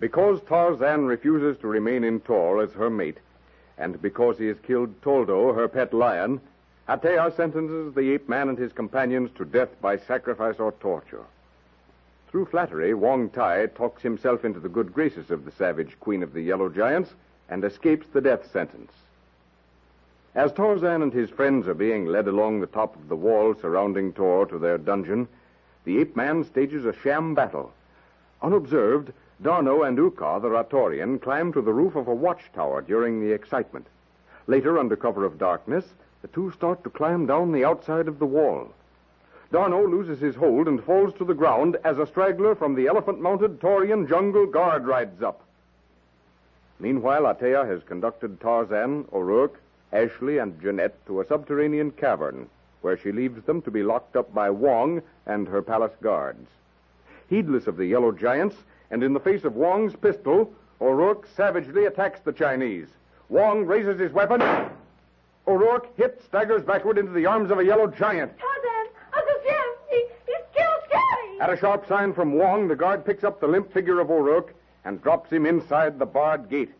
Because Tarzan refuses to remain in Tohr as her mate, and because he has killed Toldo, her pet lion, Atea sentences the ape man and his companions to death by sacrifice or torture. Through flattery, Wong Tai talks himself into the good graces of the savage queen of the Yellow Giants and escapes the death sentence. As Tarzan and his friends are being led along the top of the wall surrounding Tohr to their dungeon, the ape man stages a sham battle. Unobserved, D'Arnot and Uka, the Ratorian, climb to the roof of a watchtower during the excitement. Later, under cover of darkness, the two start to climb down the outside of the wall. D'Arnot loses his hold and falls to the ground as a straggler from the elephant mounted Taurian jungle guard rides up. Meanwhile, Atea has conducted Tarzan, O'Rourke, Ashley, and Jeanette to a subterranean cavern where she leaves them to be locked up by Wong and her palace guards. Heedless of the yellow giants, and in the face of Wong's pistol, O'Rourke savagely attacks the Chinese. Wong raises his weapon. O'Rourke, hit, staggers backward into the arms of a yellow giant. Tarzan! Uncle Jim! He, he's killed Scotty! At a sharp sign from Wong, the guard picks up the limp figure of O'Rourke and drops him inside the barred gate.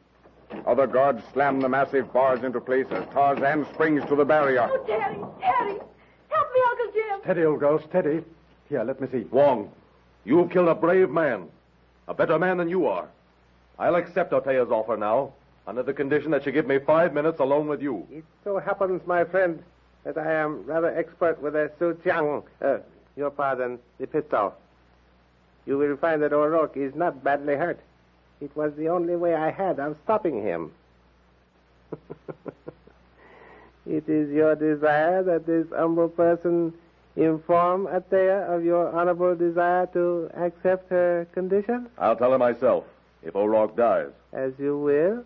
Other guards slam the massive bars into place as Tarzan springs to the barrier. Oh, Terry! Terry! Help me, Uncle Jim! Steady, old girl, steady. Here, let me see. Wong, you've killed a brave man. A better man than you are. I'll accept Atea's offer now, under the condition that you give me five minutes alone with you. It so happens, my friend, that I am rather expert with a Su Chiang, uh, your pardon, the pistol. You will find that O'Rourke is not badly hurt. It was the only way I had of stopping him. it is your desire that this humble person inform Atea of your honorable desire to accept her condition? I'll tell her myself, if O'Rourke dies. As you will.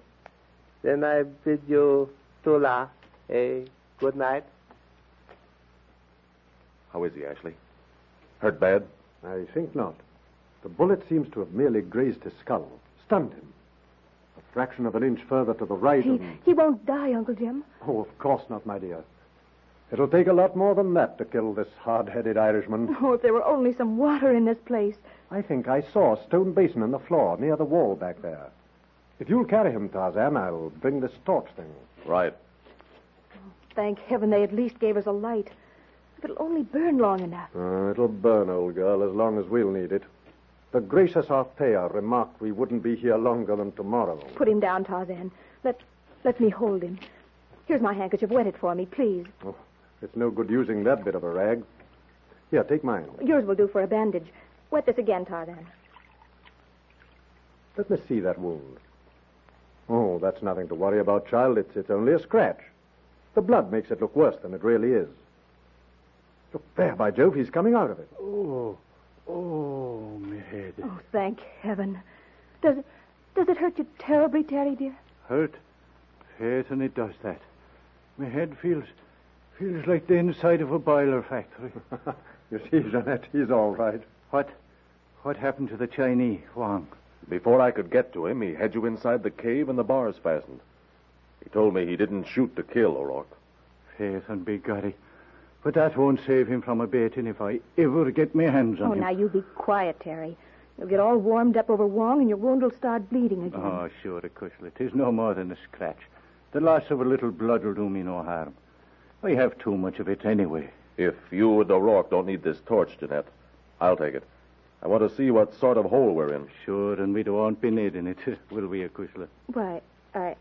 Then I bid you, Tula, a good night. How is he, Ashley? Hurt bad? I think not. The bullet seems to have merely grazed his skull, stunned him. A fraction of an inch further to the right. He, and- he won't die, Uncle Jim. Oh, of course not, my dear. It'll take a lot more than that to kill this hard-headed Irishman. Oh, if there were only some water in this place. I think I saw a stone basin in the floor near the wall back there. If you'll carry him, Tarzan, I'll bring this torch thing. Right. Thank heaven they at least gave us a light. If it'll only burn long enough. Uh, it'll burn, old girl, as long as we'll need it. The gracious Atea remarked we wouldn't be here longer than tomorrow. Put him down, Tarzan. Let, let me hold him. Here's my handkerchief. Wet it for me, please. Oh, it's no good using that bit of a rag. Here, take mine. Yours will do for a bandage. Wet this again, Tarzan. Let me see that wound. Oh, that's nothing to worry about, child. It's, it's only a scratch. The blood makes it look worse than it really is. Look, there, by Jove, he's coming out of it. Oh, oh, my head. Oh, thank heaven. Does it, does it hurt you terribly, Terry, dear? Hurt? Faith, and it does that. My head feels feels like the inside of a boiler factory. you see, Jeanette, he's all right. what what happened to the Chinese, Wong? Before I could get to him, he had you inside the cave and the bars fastened. He told me he didn't shoot to kill O'Rourke. Faith and be Goddy. But that won't save him from a baiting if I ever get my hands on Oh, him. Oh, now you be quiet, Terry. You'll get all warmed up over Wong, and your wound will start bleeding again. Oh, sure, of course. It is no more than a scratch. The loss of a little blood will do me no harm. I have too much of it anyway. If you and O'Rourke don't need this torch, Jeanette, I'll take it. I want to see what sort of hole we're in. Sure, and we won't be needing it, will we, Acushla? Why, I.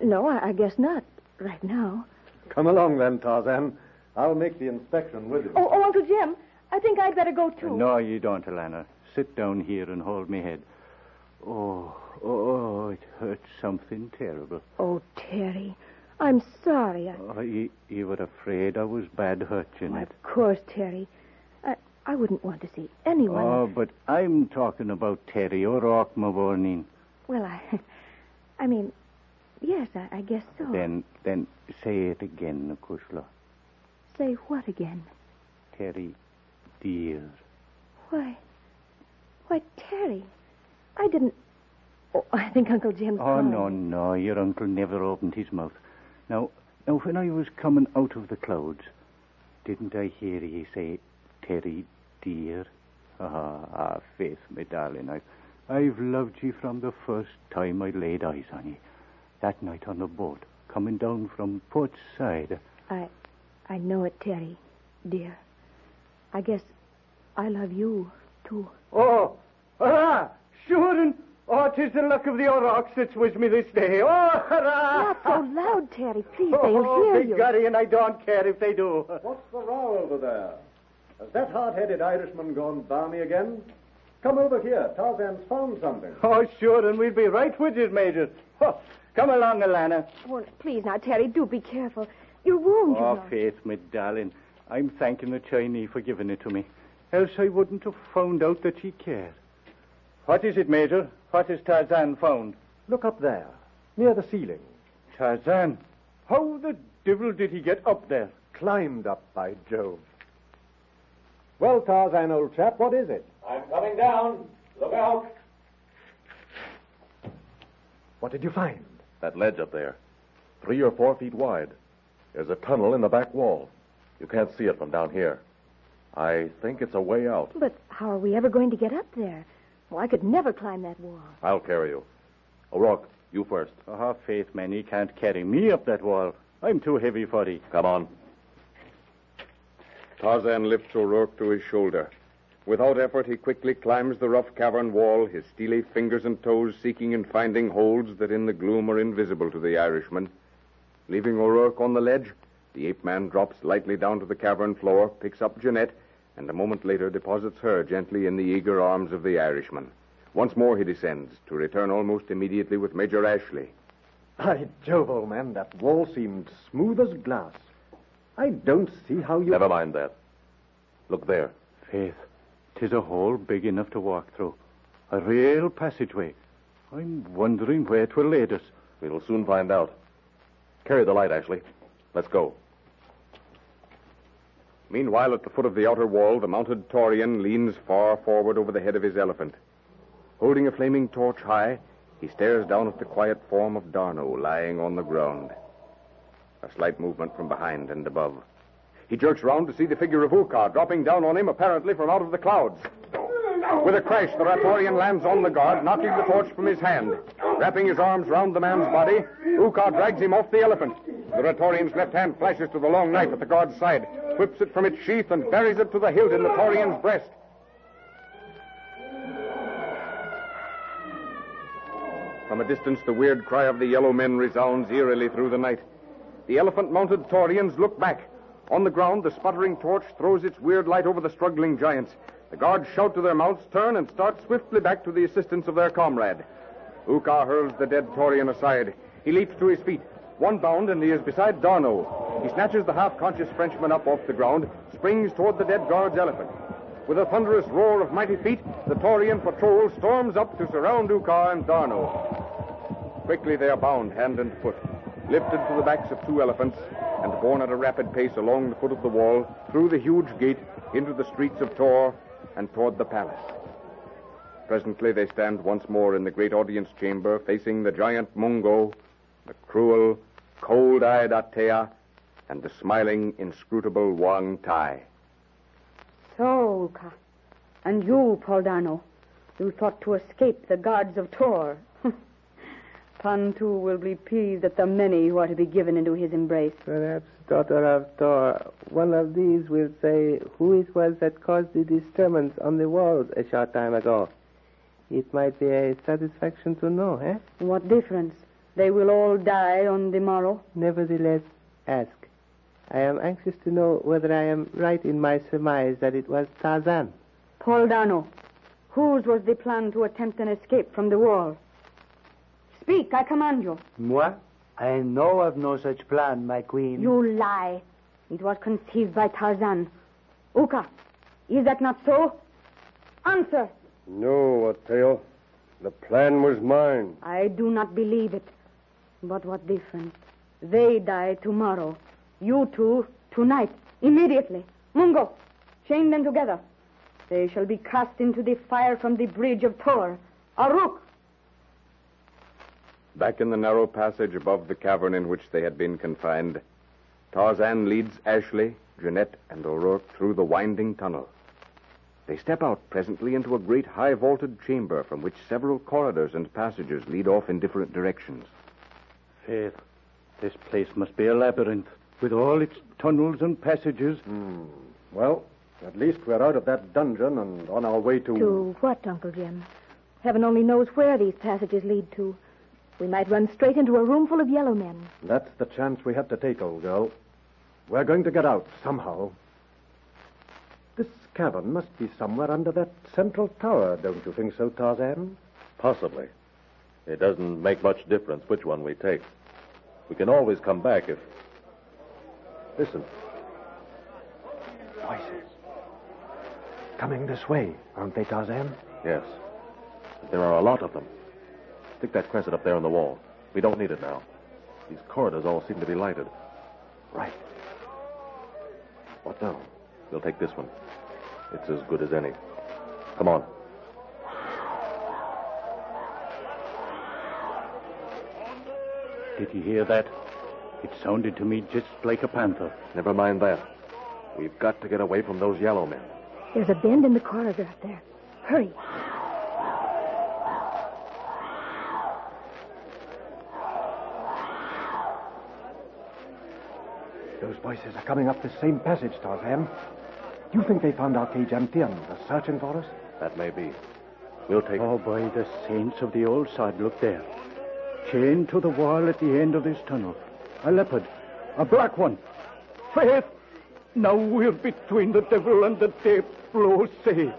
No, I, I guess not. Right now. Come along then, Tarzan. I'll make the inspection with you. Oh, oh, Uncle Jim, I think I'd better go too. No, you don't, Alana. Sit down here and hold me head. Oh, oh, it hurts something terrible. Oh, Terry, I'm sorry. I, Oh, you, you were afraid I was bad hurt, Why, Jeanette. of course, Terry. I, I wouldn't want to see anyone. Oh, but I'm talking about Terry O'Rourke, my warning. Well, I. I mean, yes, I, I guess so. Then, then say it again, Acushla. Say what again? Terry, dear. Why? Why, Terry, I didn't. Oh, I think Uncle Jim's Oh, calling. no, no, your uncle never opened his mouth. Now, now, when I was coming out of the clouds, didn't I hear ye say, Terry, dear? Ah, ah, faith, my darling, I, I've loved ye from the first time I laid eyes on ye. That night on the boat, coming down from Port Said. I I know it, Terry, dear. I guess I love you, too. Oh, hurrah! Sure, and oh, 'tis the luck of the O'Rourke's that's with me this day. Oh, hurrah! Not so loud, Terry. Please, Oh, they'll hear big you. Gary, and I don't care if they do. What's the row over there? Has that hard-headed Irishman gone balmy again? Come over here. Tarzan's found something. Oh, sure, and we'll be right with you, Major. Oh, come along, Alana. Oh, please now, Terry, do be careful. Your wound, you Oh, know. Faith, my darling, I'm thanking the Chinese for giving it to me. Else I wouldn't have found out that he cared. What is it, Major? What has Tarzan found? Look up there, near the ceiling. Tarzan? How the devil did he get up there? Climbed up, by Jove. Well, Tarzan, old chap, what is it? I'm coming down. Look out. What did you find? That ledge up there, three or four feet wide. There's a tunnel in the back wall. You can't see it from down here. I think it's a way out. But how are we ever going to get up there? Well, I could never climb that wall. I'll carry you. O'Rourke, you first. Oh, Faith, man, he can't carry me up that wall. I'm too heavy for he. Come on. Tarzan lifts O'Rourke to his shoulder. Without effort, he quickly climbs the rough cavern wall, his steely fingers and toes seeking and finding holds that in the gloom are invisible to the Irishman. Leaving O'Rourke on the ledge, the ape man drops lightly down to the cavern floor, picks up Jeanette, and a moment later deposits her gently in the eager arms of the Irishman. Once more he descends, to return almost immediately with Major Ashley. By Jove, old man, that wall seemed smooth as glass. I don't see how you. Never mind that. Look there. Faith, tis a hole big enough to walk through. A real passageway. I'm wondering where 'twill lead us. We'll soon find out. Carry the light, Ashley. Let's go. Meanwhile, at the foot of the outer wall, the mounted Taurian leans far forward over the head of his elephant. Holding a flaming torch high, he stares down at the quiet form of D'Arnot lying on the ground. A slight movement from behind and above. He jerks round to see the figure of Ukar dropping down on him, apparently from out of the clouds. With a crash, the Ratorian lands on the guard, knocking the torch from his hand. Wrapping his arms round the man's body, Ukar drags him off the elephant. The Ratorian's left hand flashes to the long knife at the guard's side, whips it from its sheath, and buries it to the hilt in the Taurian's breast. From a distance, the weird cry of the yellow men resounds eerily through the night. The elephant mounted Taurians look back. On the ground, the sputtering torch throws its weird light over the struggling giants. The guards shout to their mounts, turn, and start swiftly back to the assistance of their comrade. Ukar hurls the dead Taurian aside. He leaps to his feet. One bound, and he is beside D'Arnot. He snatches the half conscious Frenchman up off the ground, springs toward the dead guard's elephant. With a thunderous roar of mighty feet, the Taurian patrol storms up to surround Ukar and D'Arnot. Quickly they are bound hand and foot, lifted to the backs of two elephants, and borne at a rapid pace along the foot of the wall, through the huge gate, into the streets of Tohr, and toward the palace. Presently they stand once more in the great audience chamber, facing the giant Mungo, the cruel, cold-eyed Atea, and the smiling, inscrutable Wong Tai. So, Uka. And you, Paul D'Arnot. You thought to escape the guards of Tohr. Pantu will be pleased at the many who are to be given into his embrace. Perhaps, daughter of Tohr, one of these will say who it was that caused the disturbance on the walls a short time ago. It might be a satisfaction to know, eh? What difference? They will all die on the morrow. Nevertheless, ask. I am anxious to know whether I am right in my surmise that it was Tarzan. Paul D'Arnot, whose was the plan to attempt an escape from the wall? Speak, I command you. Moi? I know of no such plan, my queen. You lie. It was conceived by Tarzan. Uka, is that not so? Answer. No, Atea. The plan was mine. I do not believe it. But what difference? They die tomorrow. You two, tonight, immediately. Mungo, chain them together. They shall be cast into the fire from the bridge of Tohr. Aruk, Back in the narrow passage above the cavern in which they had been confined, Tarzan leads Ashley, Jeanette, and O'Rourke through the winding tunnel. They step out presently into a great high vaulted chamber from which several corridors and passages lead off in different directions. Faith, this place must be a labyrinth with all its tunnels and passages. Hmm. Well, at least we're out of that dungeon and on our way to. To what, Uncle Jim? Heaven only knows where these passages lead to. We might run straight into a room full of yellow men. That's the chance we have to take, old girl. We're going to get out somehow. This cavern must be somewhere under that central tower, don't you think so, Tarzan? Possibly. It doesn't make much difference which one we take. We can always come back if. Listen. Voices. Coming this way, aren't they, Tarzan? Yes. But There are a lot of them. Stick that crescent up there on the wall. We don't need it now. These corridors all seem to be lighted. Right. What now? We'll take this one. It's as good as any. Come on. Did you hear that? It sounded to me just like a panther. Never mind that. We've got to get away from those yellow men. There's a bend in the corridor up there. Hurry. Those voices are coming up the same passage, Tarzan. Do you think they found our cage empty and are searching for us? That may be. We'll take. Oh, by the saints of the old sod, look there. Chained to the wall at the end of this tunnel. A leopard. A black one. Faith! Now we're between the devil and the deep blue sea.